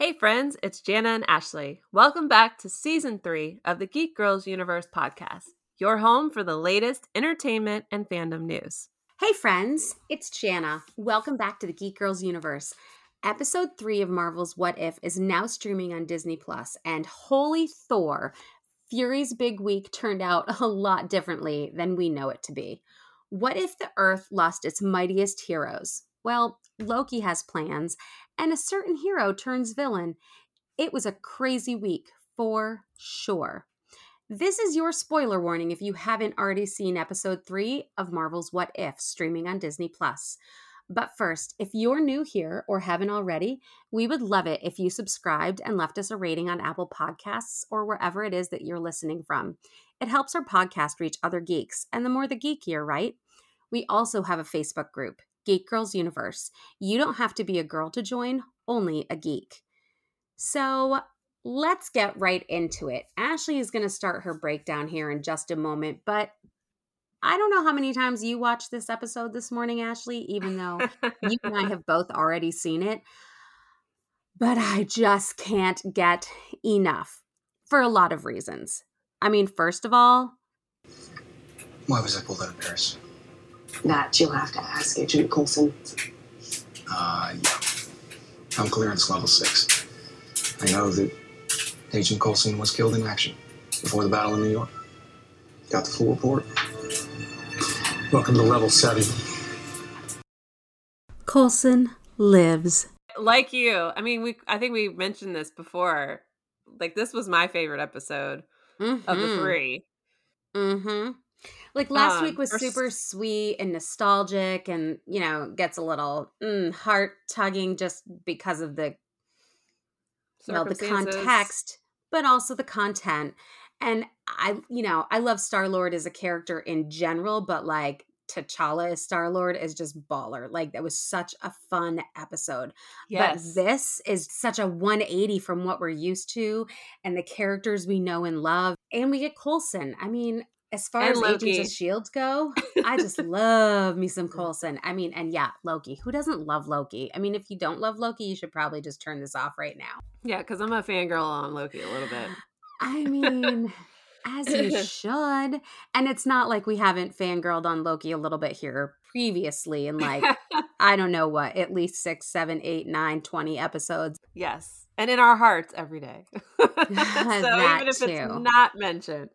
Hey, friends, it's Jana and Ashley. Welcome back to season three of the Geek Girls Universe podcast, your home for the latest entertainment and fandom news. Hey, friends, it's Jana. Welcome back to the Geek Girls Universe. Episode three of Marvel's What If is now streaming on Disney Plus, and holy Thor, Fury's big week turned out a lot differently than we know it to be. What if the Earth lost its mightiest heroes? Well, Loki has plans, and a certain hero turns villain. It was a crazy week, for sure. This is your spoiler warning if you haven't already seen episode 3 of Marvel's What If streaming on Disney Plus. But first, if you're new here or haven't already, we would love it if you subscribed and left us a rating on Apple Podcasts or wherever it is that you're listening from. It helps our podcast reach other geeks, and the more the geekier, right? We also have a Facebook group. Geek Girls Universe. You don't have to be a girl to join, only a geek. So let's get right into it. Ashley is going to start her breakdown here in just a moment, but I don't know how many times you watched this episode this morning, Ashley, even though you and I have both already seen it. But I just can't get enough for a lot of reasons. I mean, first of all, why was I pulled out of Paris? That you'll have to ask Agent Coulson. Uh, yeah. I'm clearance level six. I know that Agent Coulson was killed in action before the battle in New York. Got the full report. Welcome to level seven. Coulson lives. Like you, I mean, we I think we mentioned this before. Like this was my favorite episode mm-hmm. of the mm-hmm. 3 Mm-hmm. Like last um, week was super sweet and nostalgic, and you know gets a little mm, heart tugging just because of the well the context, but also the content. And I, you know, I love Star Lord as a character in general, but like T'Challa as Star Lord is just baller. Like that was such a fun episode. Yes. But this is such a 180 from what we're used to and the characters we know and love. And we get Coulson. I mean, as far and as Loki. Agents of Shields go, I just love me some mm. Coulson. I mean, and yeah, Loki. Who doesn't love Loki? I mean, if you don't love Loki, you should probably just turn this off right now. Yeah, because I'm a fangirl on Loki a little bit. I mean, as you should. And it's not like we haven't fangirled on Loki a little bit here previously in like, I don't know what, at least six, seven, eight, nine, 20 episodes. Yes. And in our hearts every day. so even if too. it's not mentioned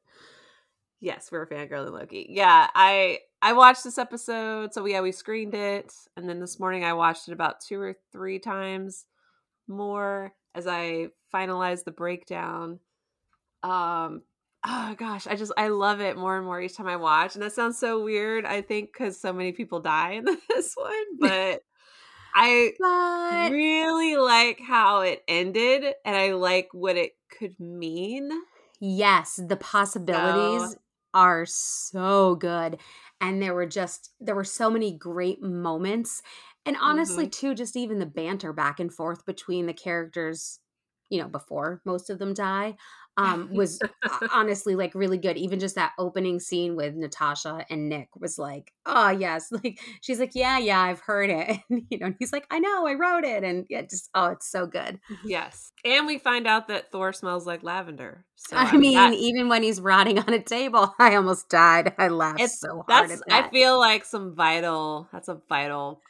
yes, we're a fangirl in Loki. Yeah, I I watched this episode, so yeah, we screened it, and then this morning I watched it about two or three times more as I finalized the breakdown. Um, oh gosh, I just I love it more and more each time I watch, and that sounds so weird. I think because so many people die in this one, but. I but... really like how it ended and I like what it could mean. Yes, the possibilities so, are so good and there were just there were so many great moments and honestly mm-hmm. too just even the banter back and forth between the characters you know before most of them die um was honestly like really good. Even just that opening scene with natasha and nick was like oh yes. Like she's like yeah yeah i've heard it. And you know and he's like i know i wrote it. And yeah just oh it's so good. Yes. And we find out that thor smells like lavender. So i, I mean that, even when he's rotting on a table i almost died. I laughed it's, so hard that's, that. i feel like some vital that's a vital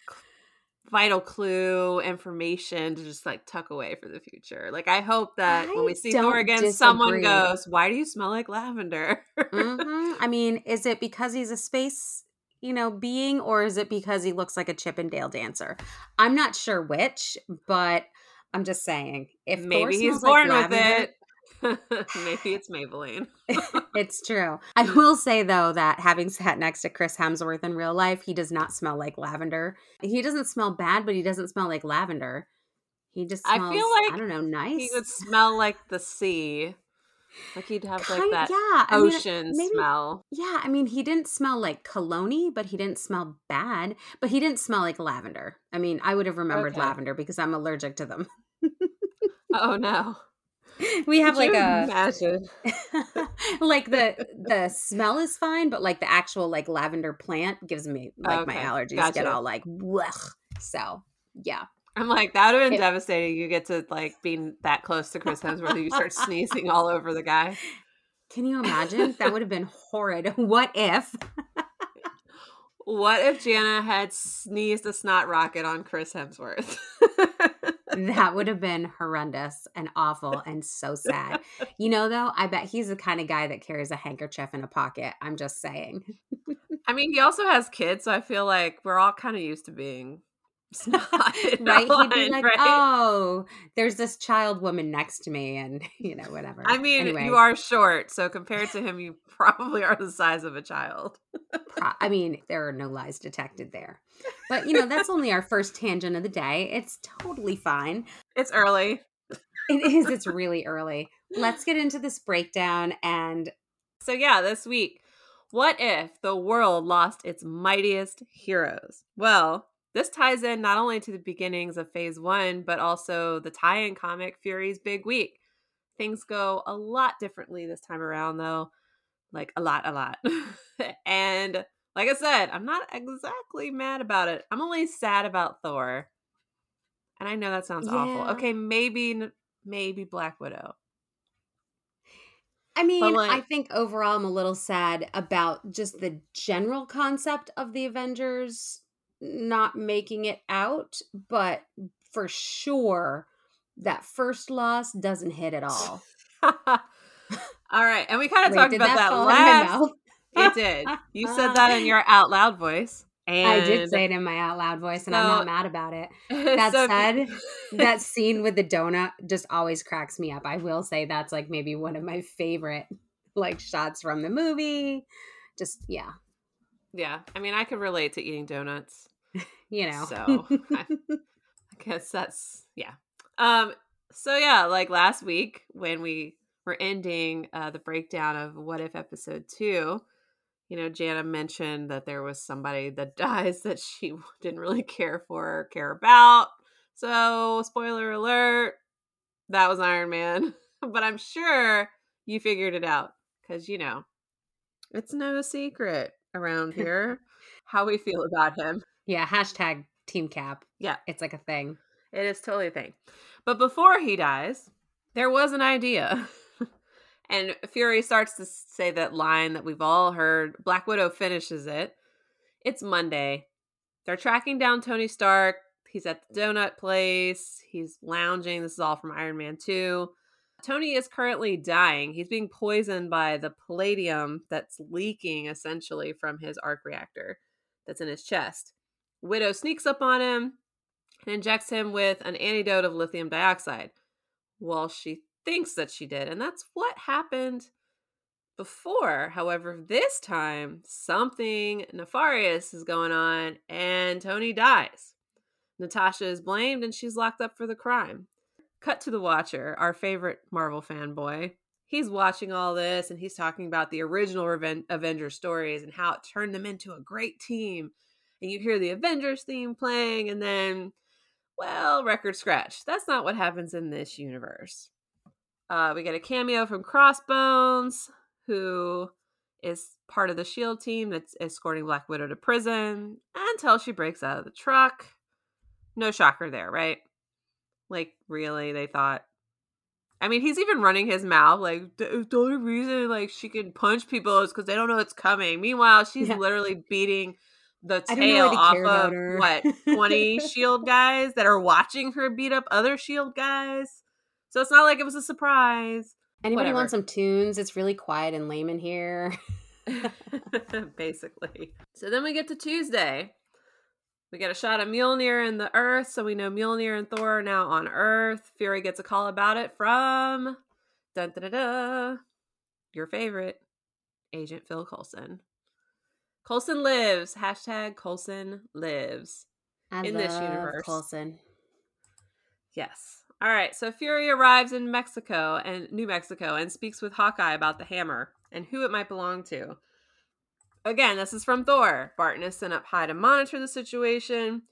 vital clue information to just like tuck away for the future. Like I hope that I when we see Thor again, disagree. someone goes, "Why do you smell like lavender?" mm-hmm. I mean, is it because he's a space, you know, being, or is it because he looks like a Chippendale dancer? I'm not sure which, but I'm just saying, if maybe he's born like with it. Maybe it's Maybelline. it's true. I will say though that having sat next to Chris Hemsworth in real life, he does not smell like lavender. He doesn't smell bad, but he doesn't smell like lavender. He just smells, I feel like I don't know, nice. He would smell like the sea. Like he'd have like that yeah, ocean I mean, maybe, smell. Yeah, I mean, he didn't smell like cologne, but he didn't smell bad. But he didn't smell like lavender. I mean, I would have remembered okay. lavender because I'm allergic to them. oh no we have Could like a imagine like the the smell is fine but like the actual like lavender plant gives me like okay. my allergies gotcha. get all like Blech. so yeah I'm like, that would have been it, devastating. You get to like being that close to Chris Hemsworth, you start sneezing all over the guy. Can you imagine? That would have been horrid. What if? what if Jana had sneezed a snot rocket on Chris Hemsworth? That would have been horrendous and awful and so sad. You know, though, I bet he's the kind of guy that carries a handkerchief in a pocket. I'm just saying. I mean, he also has kids, so I feel like we're all kind of used to being snot. right? He'd be like, right? oh, there's this child woman next to me, and you know, whatever. I mean, anyway. you are short, so compared to him, you probably are the size of a child. I mean, there are no lies detected there. But you know, that's only our first tangent of the day. It's totally fine. It's early. It is. It's really early. Let's get into this breakdown and so yeah, this week what if the world lost its mightiest heroes? Well, this ties in not only to the beginnings of phase one, but also the tie in comic Fury's Big Week. Things go a lot differently this time around, though. Like a lot, a lot. and like I said, I'm not exactly mad about it. I'm only sad about Thor. And I know that sounds yeah. awful. Okay, maybe maybe Black Widow. I mean, like, I think overall I'm a little sad about just the general concept of the Avengers not making it out, but for sure that first loss doesn't hit at all. all right, and we kind of talked about that, that last. It did. You said that in your out loud voice. And I did say it in my out loud voice, and so, I'm not mad about it. That so, said, that scene with the donut just always cracks me up. I will say that's like maybe one of my favorite like shots from the movie. Just yeah, yeah. I mean, I could relate to eating donuts. you know, so I, I guess that's yeah. Um. So yeah, like last week when we were ending uh, the breakdown of what if episode two you know, Jana mentioned that there was somebody that dies that she didn't really care for or care about. So, spoiler alert, that was Iron Man. but I'm sure you figured it out because, you know, it's no secret around here how we feel about him. Yeah, hashtag Team Cap. Yeah. It's like a thing. It is totally a thing. But before he dies, there was an idea. And Fury starts to say that line that we've all heard. Black Widow finishes it. It's Monday. They're tracking down Tony Stark. He's at the donut place. He's lounging. This is all from Iron Man 2. Tony is currently dying. He's being poisoned by the palladium that's leaking essentially from his arc reactor that's in his chest. Widow sneaks up on him and injects him with an antidote of lithium dioxide. While she thinks that she did. And that's what happened before. However, this time something nefarious is going on and Tony dies. Natasha is blamed and she's locked up for the crime. Cut to the Watcher, our favorite Marvel fanboy. He's watching all this and he's talking about the original Reven- Avengers stories and how it turned them into a great team. And you hear the Avengers theme playing, and then, well, record scratch. That's not what happens in this universe. Uh, we get a cameo from Crossbones, who is part of the SHIELD team that's escorting Black Widow to prison until she breaks out of the truck. No shocker there, right? Like, really, they thought. I mean, he's even running his mouth like the, the only reason like she can punch people is because they don't know it's coming. Meanwhile, she's yeah. literally beating the tail off of what twenty shield guys that are watching her beat up other shield guys. So it's not like it was a surprise. Anybody Whatever. want some tunes? It's really quiet and lame in here. Basically. So then we get to Tuesday. We get a shot of Mjolnir in the Earth, so we know Mjolnir and Thor are now on Earth. Fury gets a call about it from dun, dun, dun, dun, your favorite, Agent Phil Coulson. Coulson lives. Hashtag Coulson lives I in this universe. Coulson. Yes. All right, so Fury arrives in Mexico and New Mexico and speaks with Hawkeye about the hammer and who it might belong to. Again, this is from Thor. Barton is sent up high to monitor the situation.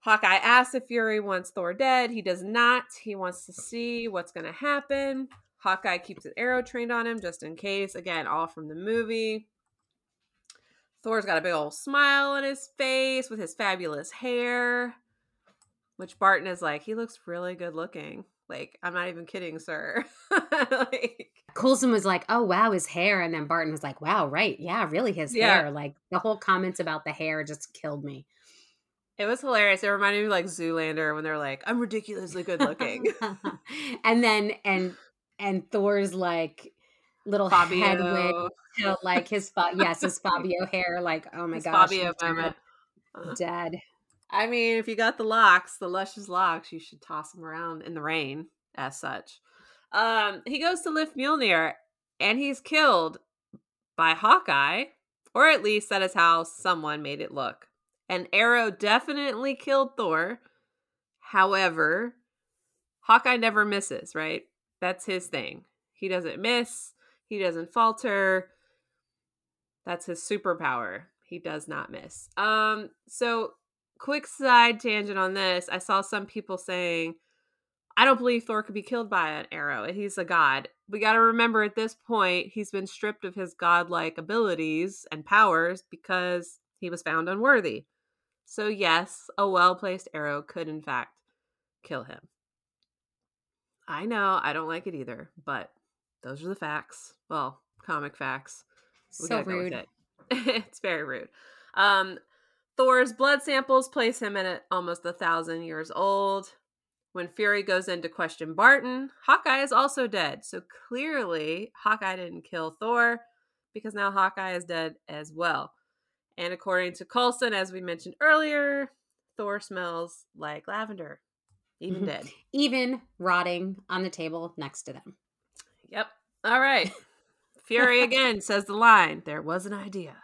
Hawkeye asks if Fury wants Thor dead. He does not. He wants to see what's going to happen. Hawkeye keeps an arrow trained on him just in case. Again, all from the movie. Thor's got a big old smile on his face with his fabulous hair Which Barton is like, he looks really good looking. Like, I'm not even kidding, sir. like, Coulson was like, "Oh wow, his hair," and then Barton was like, "Wow, right, yeah, really, his yeah. hair." Like the whole comments about the hair just killed me. It was hilarious. It reminded me of like Zoolander when they're like, "I'm ridiculously good looking," and then and and Thor's like little Fabio. head wig to like his yes, his Fabio hair. Like, oh my his gosh, Fabio moment. Dead. I mean, if you got the locks, the luscious locks, you should toss them around in the rain as such. Um, he goes to lift Mjolnir and he's killed by Hawkeye, or at least that is how someone made it look. And Arrow definitely killed Thor. However, Hawkeye never misses, right? That's his thing. He doesn't miss, he doesn't falter. That's his superpower. He does not miss. Um, so quick side tangent on this. I saw some people saying, I don't believe Thor could be killed by an arrow. He's a god. We got to remember at this point, he's been stripped of his godlike abilities and powers because he was found unworthy. So, yes, a well placed arrow could, in fact, kill him. I know, I don't like it either, but those are the facts. Well, comic facts. We so rude. It. it's very rude. Um, Thor's blood samples place him at almost a thousand years old. When Fury goes in to question Barton, Hawkeye is also dead. So clearly, Hawkeye didn't kill Thor because now Hawkeye is dead as well. And according to Coulson, as we mentioned earlier, Thor smells like lavender, even mm-hmm. dead. Even rotting on the table next to them. Yep. All right. Fury again says the line there was an idea.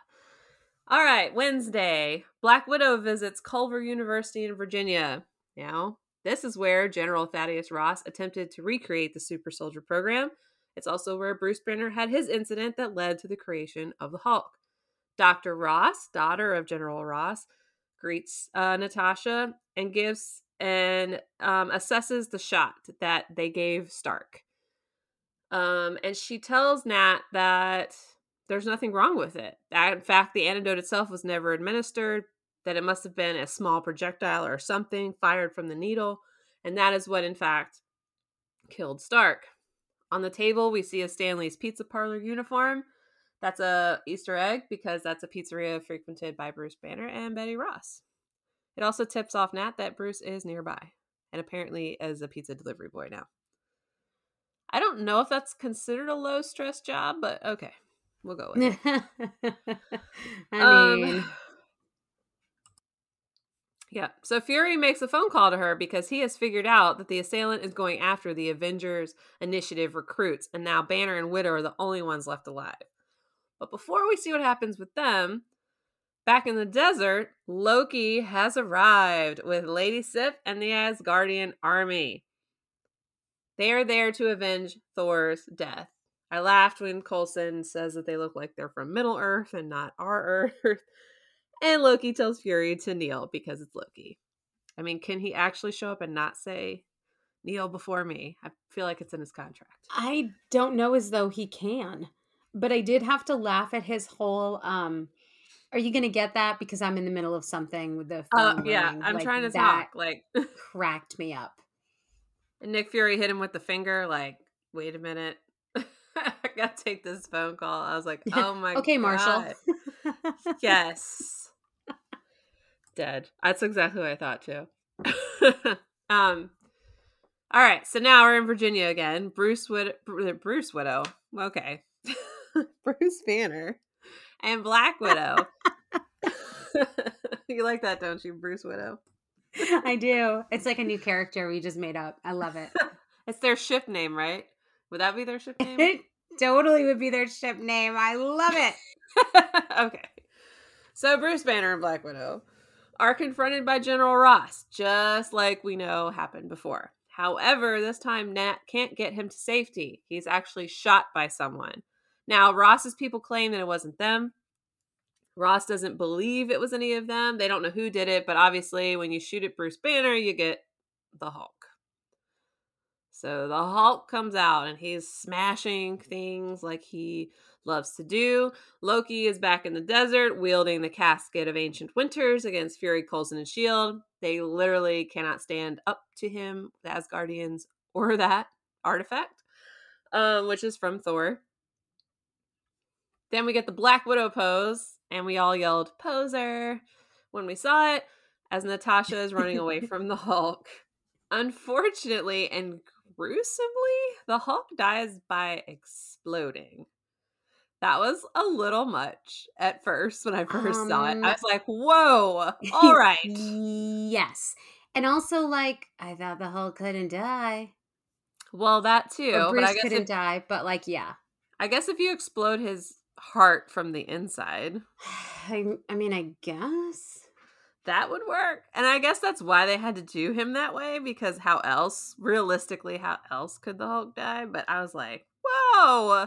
All right, Wednesday. Black Widow visits Culver University in Virginia. Now, this is where General Thaddeus Ross attempted to recreate the super soldier program. It's also where Bruce Banner had his incident that led to the creation of the Hulk. Dr. Ross, daughter of General Ross, greets uh, Natasha and gives and um, assesses the shot that they gave Stark. Um, and she tells Nat that there's nothing wrong with it. That, in fact, the antidote itself was never administered, that it must have been a small projectile or something fired from the needle. And that is what, in fact, killed Stark. On the table, we see a Stanley's Pizza Parlor uniform. That's a Easter egg because that's a pizzeria frequented by Bruce Banner and Betty Ross. It also tips off Nat that Bruce is nearby and apparently is a pizza delivery boy now. I don't know if that's considered a low stress job, but okay, we'll go with it. I um, yeah. So Fury makes a phone call to her because he has figured out that the assailant is going after the Avengers Initiative recruits, and now Banner and Widow are the only ones left alive. But before we see what happens with them, back in the desert, Loki has arrived with Lady Sif and the Asgardian army. They are there to avenge Thor's death. I laughed when Coulson says that they look like they're from Middle Earth and not our Earth. And Loki tells Fury to kneel because it's Loki. I mean, can he actually show up and not say, kneel before me? I feel like it's in his contract. I don't know as though he can, but I did have to laugh at his whole, um, are you going to get that because I'm in the middle of something with the phone? Uh, yeah, I'm like, trying to talk. Like, cracked me up. And Nick Fury hit him with the finger, like, wait a minute. I gotta take this phone call. I was like, oh my god. okay, Marshall. yes. Dead. That's exactly what I thought too. um all right, so now we're in Virginia again. Bruce Widow Bruce Widow. Okay. Bruce Banner and Black Widow. you like that, don't you, Bruce Widow? I do. It's like a new character we just made up. I love it. it's their ship name, right? Would that be their ship name? It totally would be their ship name. I love it. okay. So Bruce Banner and Black Widow are confronted by General Ross, just like we know happened before. However, this time Nat can't get him to safety. He's actually shot by someone. Now, Ross's people claim that it wasn't them. Ross doesn't believe it was any of them. They don't know who did it, but obviously, when you shoot at Bruce Banner, you get the Hulk. So the Hulk comes out and he's smashing things like he loves to do. Loki is back in the desert wielding the casket of ancient winters against Fury, Coulson, and Shield. They literally cannot stand up to him, the Asgardians, or that artifact, um, which is from Thor. Then we get the Black Widow pose, and we all yelled "poser" when we saw it as Natasha is running away from the Hulk. Unfortunately and gruesomely, the Hulk dies by exploding. That was a little much at first when I first um, saw it. I um, was like, whoa, all right. yes. And also, like, I thought the Hulk couldn't die. Well, that too. Or Bruce but I guess couldn't die, but like, yeah. I guess if you explode his heart from the inside. I, I mean, I guess that would work. And I guess that's why they had to do him that way because how else, realistically, how else could the Hulk die? But I was like, whoa,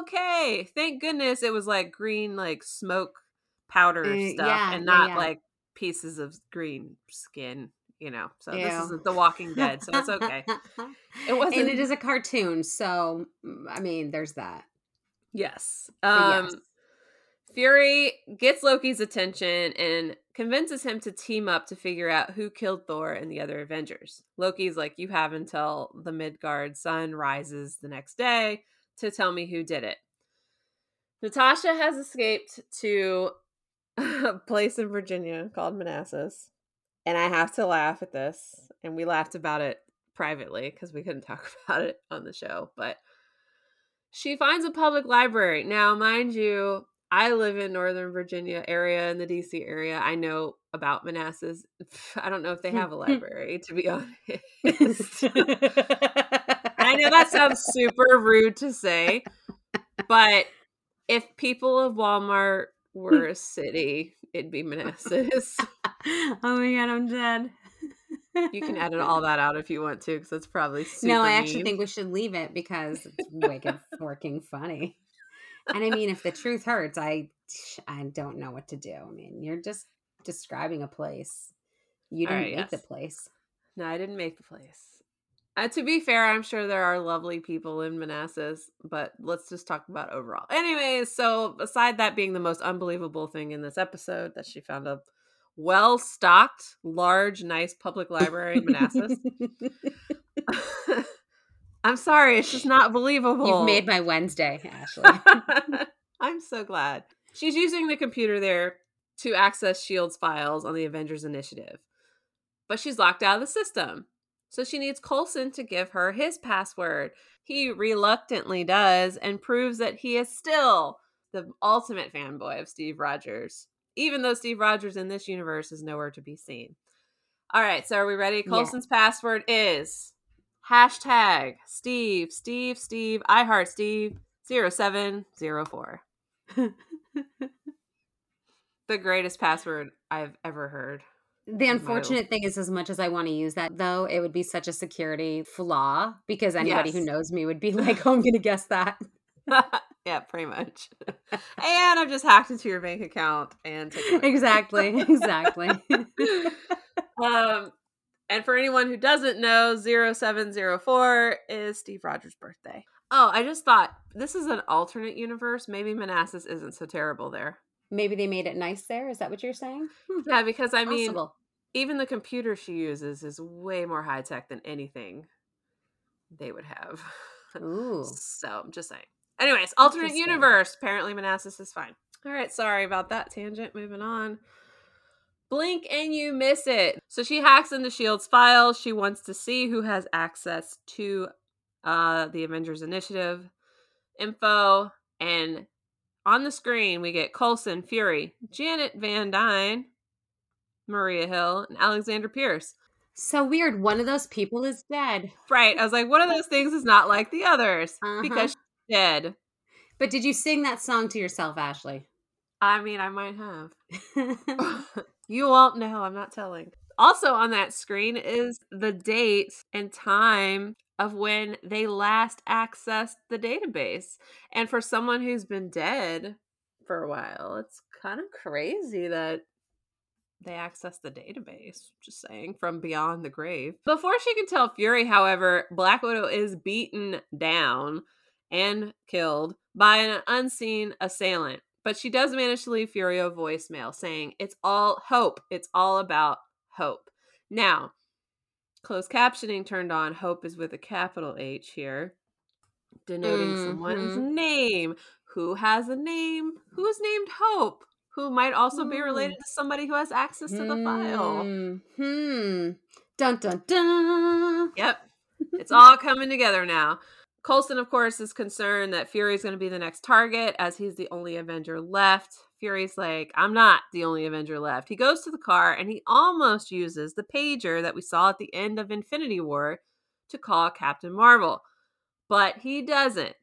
okay. Thank goodness it was like green, like smoke powder uh, stuff yeah, and not yeah, yeah. like pieces of green skin, you know. So Ew. this isn't The Walking Dead, so it's okay. it wasn't. And it is a cartoon, so mm, I mean, there's that. Yes. Um, yes. Fury gets Loki's attention and convinces him to team up to figure out who killed Thor and the other Avengers. Loki's like, You have until the Midgard sun rises the next day to tell me who did it. Natasha has escaped to a place in Virginia called Manassas. And I have to laugh at this. And we laughed about it privately because we couldn't talk about it on the show. But she finds a public library. Now, mind you, I live in Northern Virginia area in the DC area. I know about Manassas. I don't know if they have a library, to be honest. I know that sounds super rude to say, but if people of Walmart were a city, it'd be Manassas. oh my god, I'm dead. You can edit all that out if you want to, because it's probably no. I actually mean. think we should leave it because it's wicked working funny and I mean, if the truth hurts, I I don't know what to do. I mean, you're just describing a place. You didn't right, make yes. the place. No, I didn't make the place. Uh, to be fair, I'm sure there are lovely people in Manassas, but let's just talk about overall. Anyways, so aside that being the most unbelievable thing in this episode, that she found a well stocked, large, nice public library in Manassas. I'm sorry, it's just not believable. You've made my Wednesday, Ashley. I'm so glad. She's using the computer there to access Shield's files on the Avengers Initiative. But she's locked out of the system. So she needs Coulson to give her his password. He reluctantly does and proves that he is still the ultimate fanboy of Steve Rogers, even though Steve Rogers in this universe is nowhere to be seen. All right, so are we ready? Coulson's yeah. password is Hashtag Steve, Steve, Steve, I heart Steve 0704. the greatest password I've ever heard. The unfortunate thing is, as much as I want to use that, though, it would be such a security flaw because anybody yes. who knows me would be like, oh, I'm going to guess that. yeah, pretty much. and I've just hacked into your bank account and exactly, exactly. um, and for anyone who doesn't know, 0704 is Steve Rogers' birthday. Oh, I just thought this is an alternate universe. Maybe Manassas isn't so terrible there. Maybe they made it nice there. Is that what you're saying? Hmm. Yeah, because I mean, even the computer she uses is way more high tech than anything they would have. Ooh. so I'm just saying. Anyways, alternate universe. Apparently, Manassas is fine. All right, sorry about that tangent. Moving on blink and you miss it. So she hacks into Shield's files. She wants to see who has access to uh, the Avengers Initiative info. And on the screen, we get Coulson, Fury, Janet Van Dyne, Maria Hill, and Alexander Pierce. So weird. One of those people is dead. Right. I was like, one of those things is not like the others uh-huh. because dead. But did you sing that song to yourself, Ashley? I mean, I might have. You won't know. I'm not telling. Also on that screen is the date and time of when they last accessed the database. And for someone who's been dead for a while, it's kind of crazy that they access the database. Just saying, from beyond the grave. Before she can tell Fury, however, Black Widow is beaten down and killed by an unseen assailant. But she does manage to leave Fury a voicemail saying, It's all hope. It's all about hope. Now, closed captioning turned on. Hope is with a capital H here, denoting mm-hmm. someone's name. Who has a name? Who is named Hope? Who might also mm. be related to somebody who has access to the mm. file. Hmm. Dun dun dun. Yep. It's all coming together now. Coulson, of course, is concerned that Fury is going to be the next target as he's the only Avenger left. Fury's like, I'm not the only Avenger left. He goes to the car and he almost uses the pager that we saw at the end of Infinity War to call Captain Marvel. But he doesn't.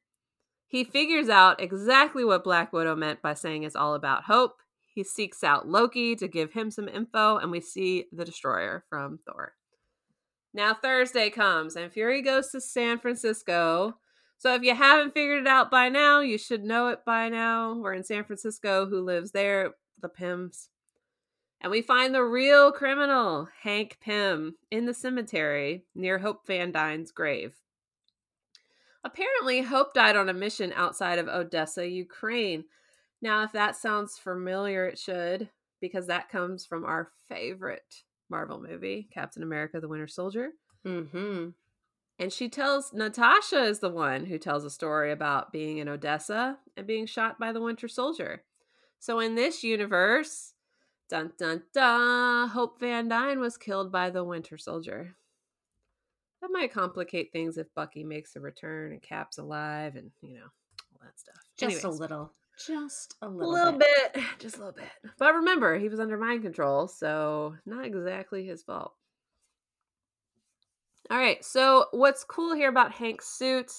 He figures out exactly what Black Widow meant by saying it's all about hope. He seeks out Loki to give him some info, and we see the Destroyer from Thor. Now Thursday comes and Fury goes to San Francisco. So if you haven't figured it out by now, you should know it by now. We're in San Francisco. Who lives there? The Pyms. And we find the real criminal, Hank Pym, in the cemetery near Hope Van Dyne's grave. Apparently, Hope died on a mission outside of Odessa, Ukraine. Now, if that sounds familiar, it should, because that comes from our favorite Marvel movie, Captain America the Winter Soldier. Mm-hmm. And she tells Natasha is the one who tells a story about being in Odessa and being shot by the Winter Soldier. So in this universe, dun dun dun, Hope Van Dyne was killed by the Winter Soldier. That might complicate things if Bucky makes a return and Cap's alive and, you know, all that stuff. Just Anyways. a little. Just a little, a little bit. bit. Just a little bit. But remember, he was under mind control, so not exactly his fault. All right. So, what's cool here about Hank's suit?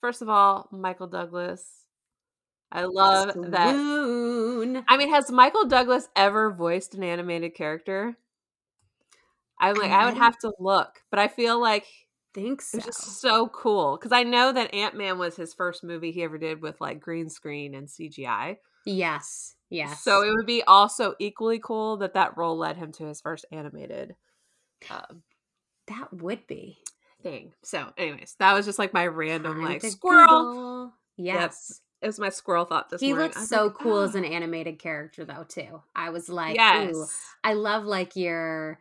First of all, Michael Douglas. I love Swoon. that. I mean, has Michael Douglas ever voiced an animated character? I'm like, I, I would have to look, but I feel like think so. It's just so cool because I know that Ant Man was his first movie he ever did with like green screen and CGI. Yes, yes. So it would be also equally cool that that role led him to his first animated. Um, that would be thing. So, anyways, that was just like my random like squirrel. Google. Yes. Yep. It was my squirrel thought this morning. he morning. looks so like, cool oh. as an animated character though too. I was like, yes. Ooh, I love like your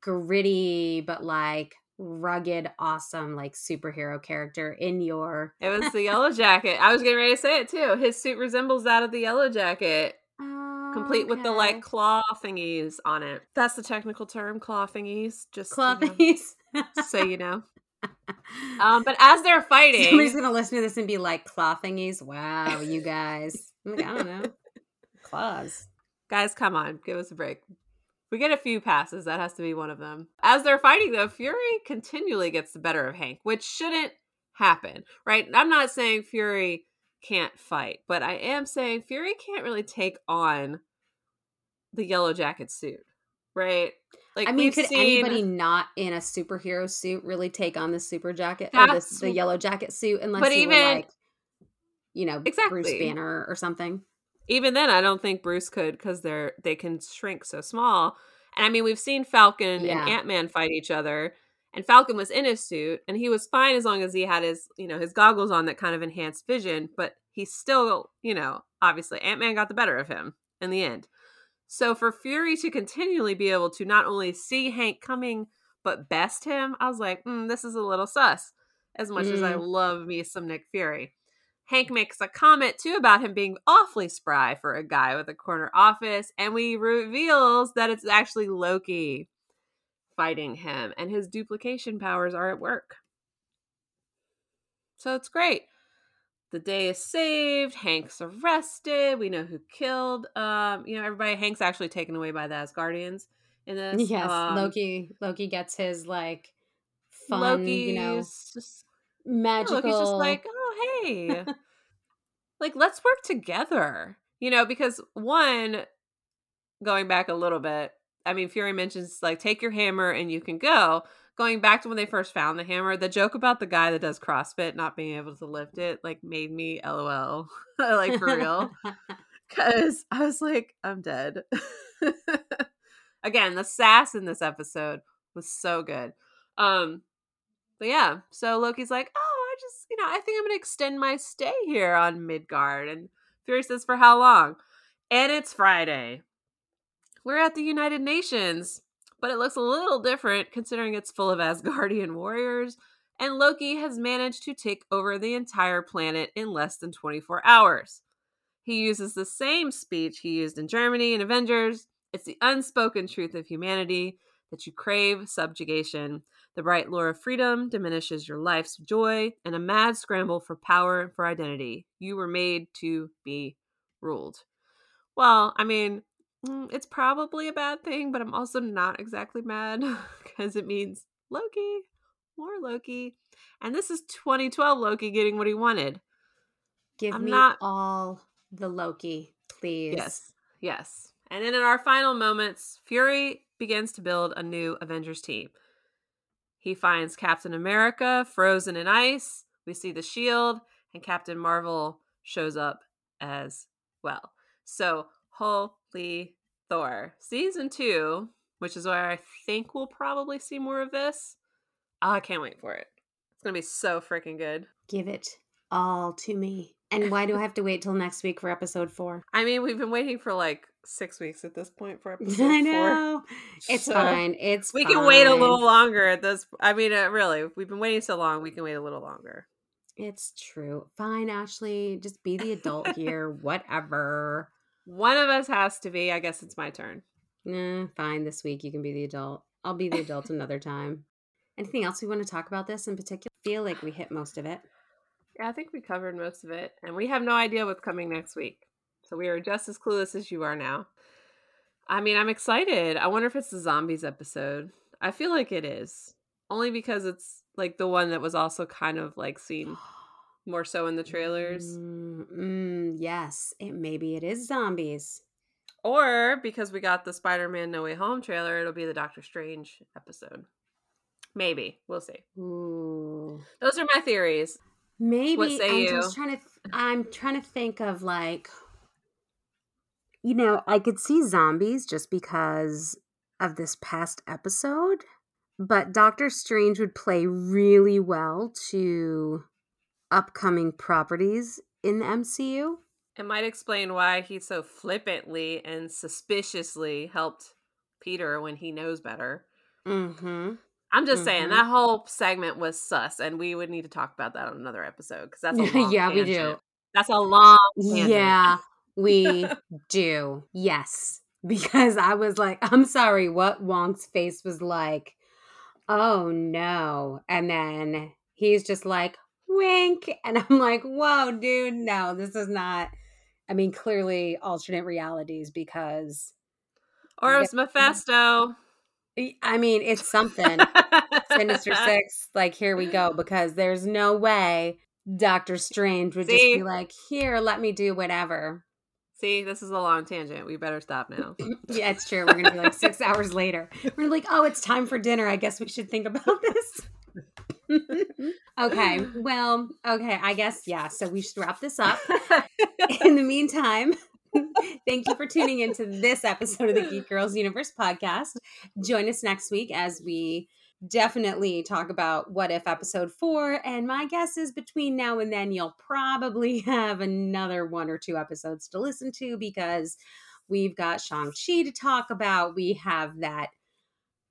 gritty but like rugged, awesome, like superhero character in your. It was the Yellow Jacket. I was getting ready to say it too. His suit resembles that of the Yellow Jacket. Oh, complete okay. with the like claw thingies on it. That's the technical term, claw thingies. Just claw you know, thingies. so you know. Um, but as they're fighting, somebody's gonna listen to this and be like, "Claw thingies." Wow, you guys. I'm Like, I don't know. Claws. Guys, come on, give us a break. We get a few passes. That has to be one of them. As they're fighting, though, Fury continually gets the better of Hank, which shouldn't happen, right? I'm not saying Fury can't fight, but I am saying Fury can't really take on the Yellow Jacket suit, right? Like, I mean, could seen... anybody not in a superhero suit really take on the super jacket or the, the Yellow Jacket suit unless but you even, were like, you know, exactly. Bruce Banner or something? Even then i don't think bruce could because they're they can shrink so small and i mean we've seen falcon yeah. and ant-man fight each other and falcon was in his suit and he was fine as long as he had his you know his goggles on that kind of enhanced vision but he still you know obviously ant-man got the better of him in the end so for fury to continually be able to not only see hank coming but best him i was like mm, this is a little sus as much mm. as i mm. love me some nick fury Hank makes a comment too about him being awfully spry for a guy with a corner office, and we reveals that it's actually Loki fighting him, and his duplication powers are at work. So it's great. The day is saved. Hank's arrested. We know who killed. Um, you know, everybody. Hank's actually taken away by the Asgardians in this. Yes, um, Loki. Loki gets his like fun. Loki's you know, magical. Loki's just like, oh hey, like let's work together. You know, because one, going back a little bit, I mean, Fury mentions like take your hammer and you can go. Going back to when they first found the hammer, the joke about the guy that does CrossFit not being able to lift it like made me LOL, like for real. Cause I was like, I'm dead. again, the sass in this episode was so good. Um, but yeah, so Loki's like, oh, I just, you know, I think I'm gonna extend my stay here on Midgard. And Fury says, for how long? And it's Friday. We're at the United Nations, but it looks a little different considering it's full of Asgardian warriors, and Loki has managed to take over the entire planet in less than 24 hours. He uses the same speech he used in Germany in Avengers. It's the unspoken truth of humanity that you crave subjugation. The bright lure of freedom diminishes your life's joy and a mad scramble for power and for identity. You were made to be ruled. Well, I mean, mm, it's probably a bad thing, but I'm also not exactly mad because it means Loki, more Loki. And this is 2012 Loki getting what he wanted. Give I'm me not... all the Loki, please. Yes. Yes. And then in our final moments, Fury begins to build a new Avengers team. He finds Captain America frozen in ice. We see the shield, and Captain Marvel shows up as well. So, holy Thor. Season two, which is where I think we'll probably see more of this. Oh, I can't wait for it. It's going to be so freaking good. Give it all to me. And why do I have to wait till next week for episode four? I mean, we've been waiting for like six weeks at this point for episode I know. Four. It's so fine. It's we fine. can wait a little longer at this. I mean, uh, really, we've been waiting so long. We can wait a little longer. It's true. Fine, Ashley. Just be the adult here. Whatever. One of us has to be. I guess it's my turn. Nah, fine. This week you can be the adult. I'll be the adult another time. Anything else we want to talk about this in particular? I feel like we hit most of it. Yeah, I think we covered most of it. And we have no idea what's coming next week. So we are just as clueless as you are now. I mean, I'm excited. I wonder if it's the zombies episode. I feel like it is. Only because it's like the one that was also kind of like seen more so in the trailers. Mm, mm, yes, it maybe it is zombies. Or because we got the Spider-Man No Way Home trailer, it'll be the Doctor Strange episode. Maybe. We'll see. Ooh. Those are my theories. Maybe what say I'm you? just trying to th- I'm trying to think of like you know, I could see zombies just because of this past episode, but Doctor Strange would play really well to upcoming properties in the MCU. It might explain why he so flippantly and suspiciously helped Peter when he knows better. Mm-hmm. I'm just mm-hmm. saying that whole segment was sus, and we would need to talk about that on another episode because that's a yeah, tangent. we do. That's a long tangent. yeah. We do. Yes. Because I was like, I'm sorry, what Wong's face was like, oh no. And then he's just like, wink. And I'm like, whoa, dude, no, this is not. I mean, clearly alternate realities because. Or it was mm. Mephisto. I mean, it's something. Sinister Six, like, here we go, because there's no way Doctor Strange would See? just be like, here, let me do whatever. See, this is a long tangent. We better stop now. yeah, it's true. We're gonna be like six hours later. We're like, oh, it's time for dinner. I guess we should think about this. okay. Well, okay. I guess yeah. So we should wrap this up. In the meantime, thank you for tuning into this episode of the Geek Girls Universe podcast. Join us next week as we definitely talk about what if episode four. And my guess is between now and then, you'll probably have another one or two episodes to listen to because we've got Shang-Chi to talk about. We have that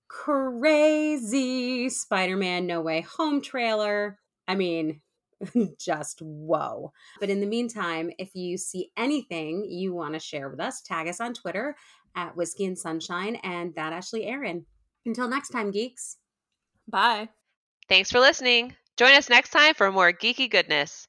crazy Spider Man No Way Home trailer. I mean, just whoa. But in the meantime, if you see anything you want to share with us, tag us on Twitter at Whiskey and Sunshine and that Ashley Aaron. Until next time, geeks. Bye. Thanks for listening. Join us next time for more geeky goodness.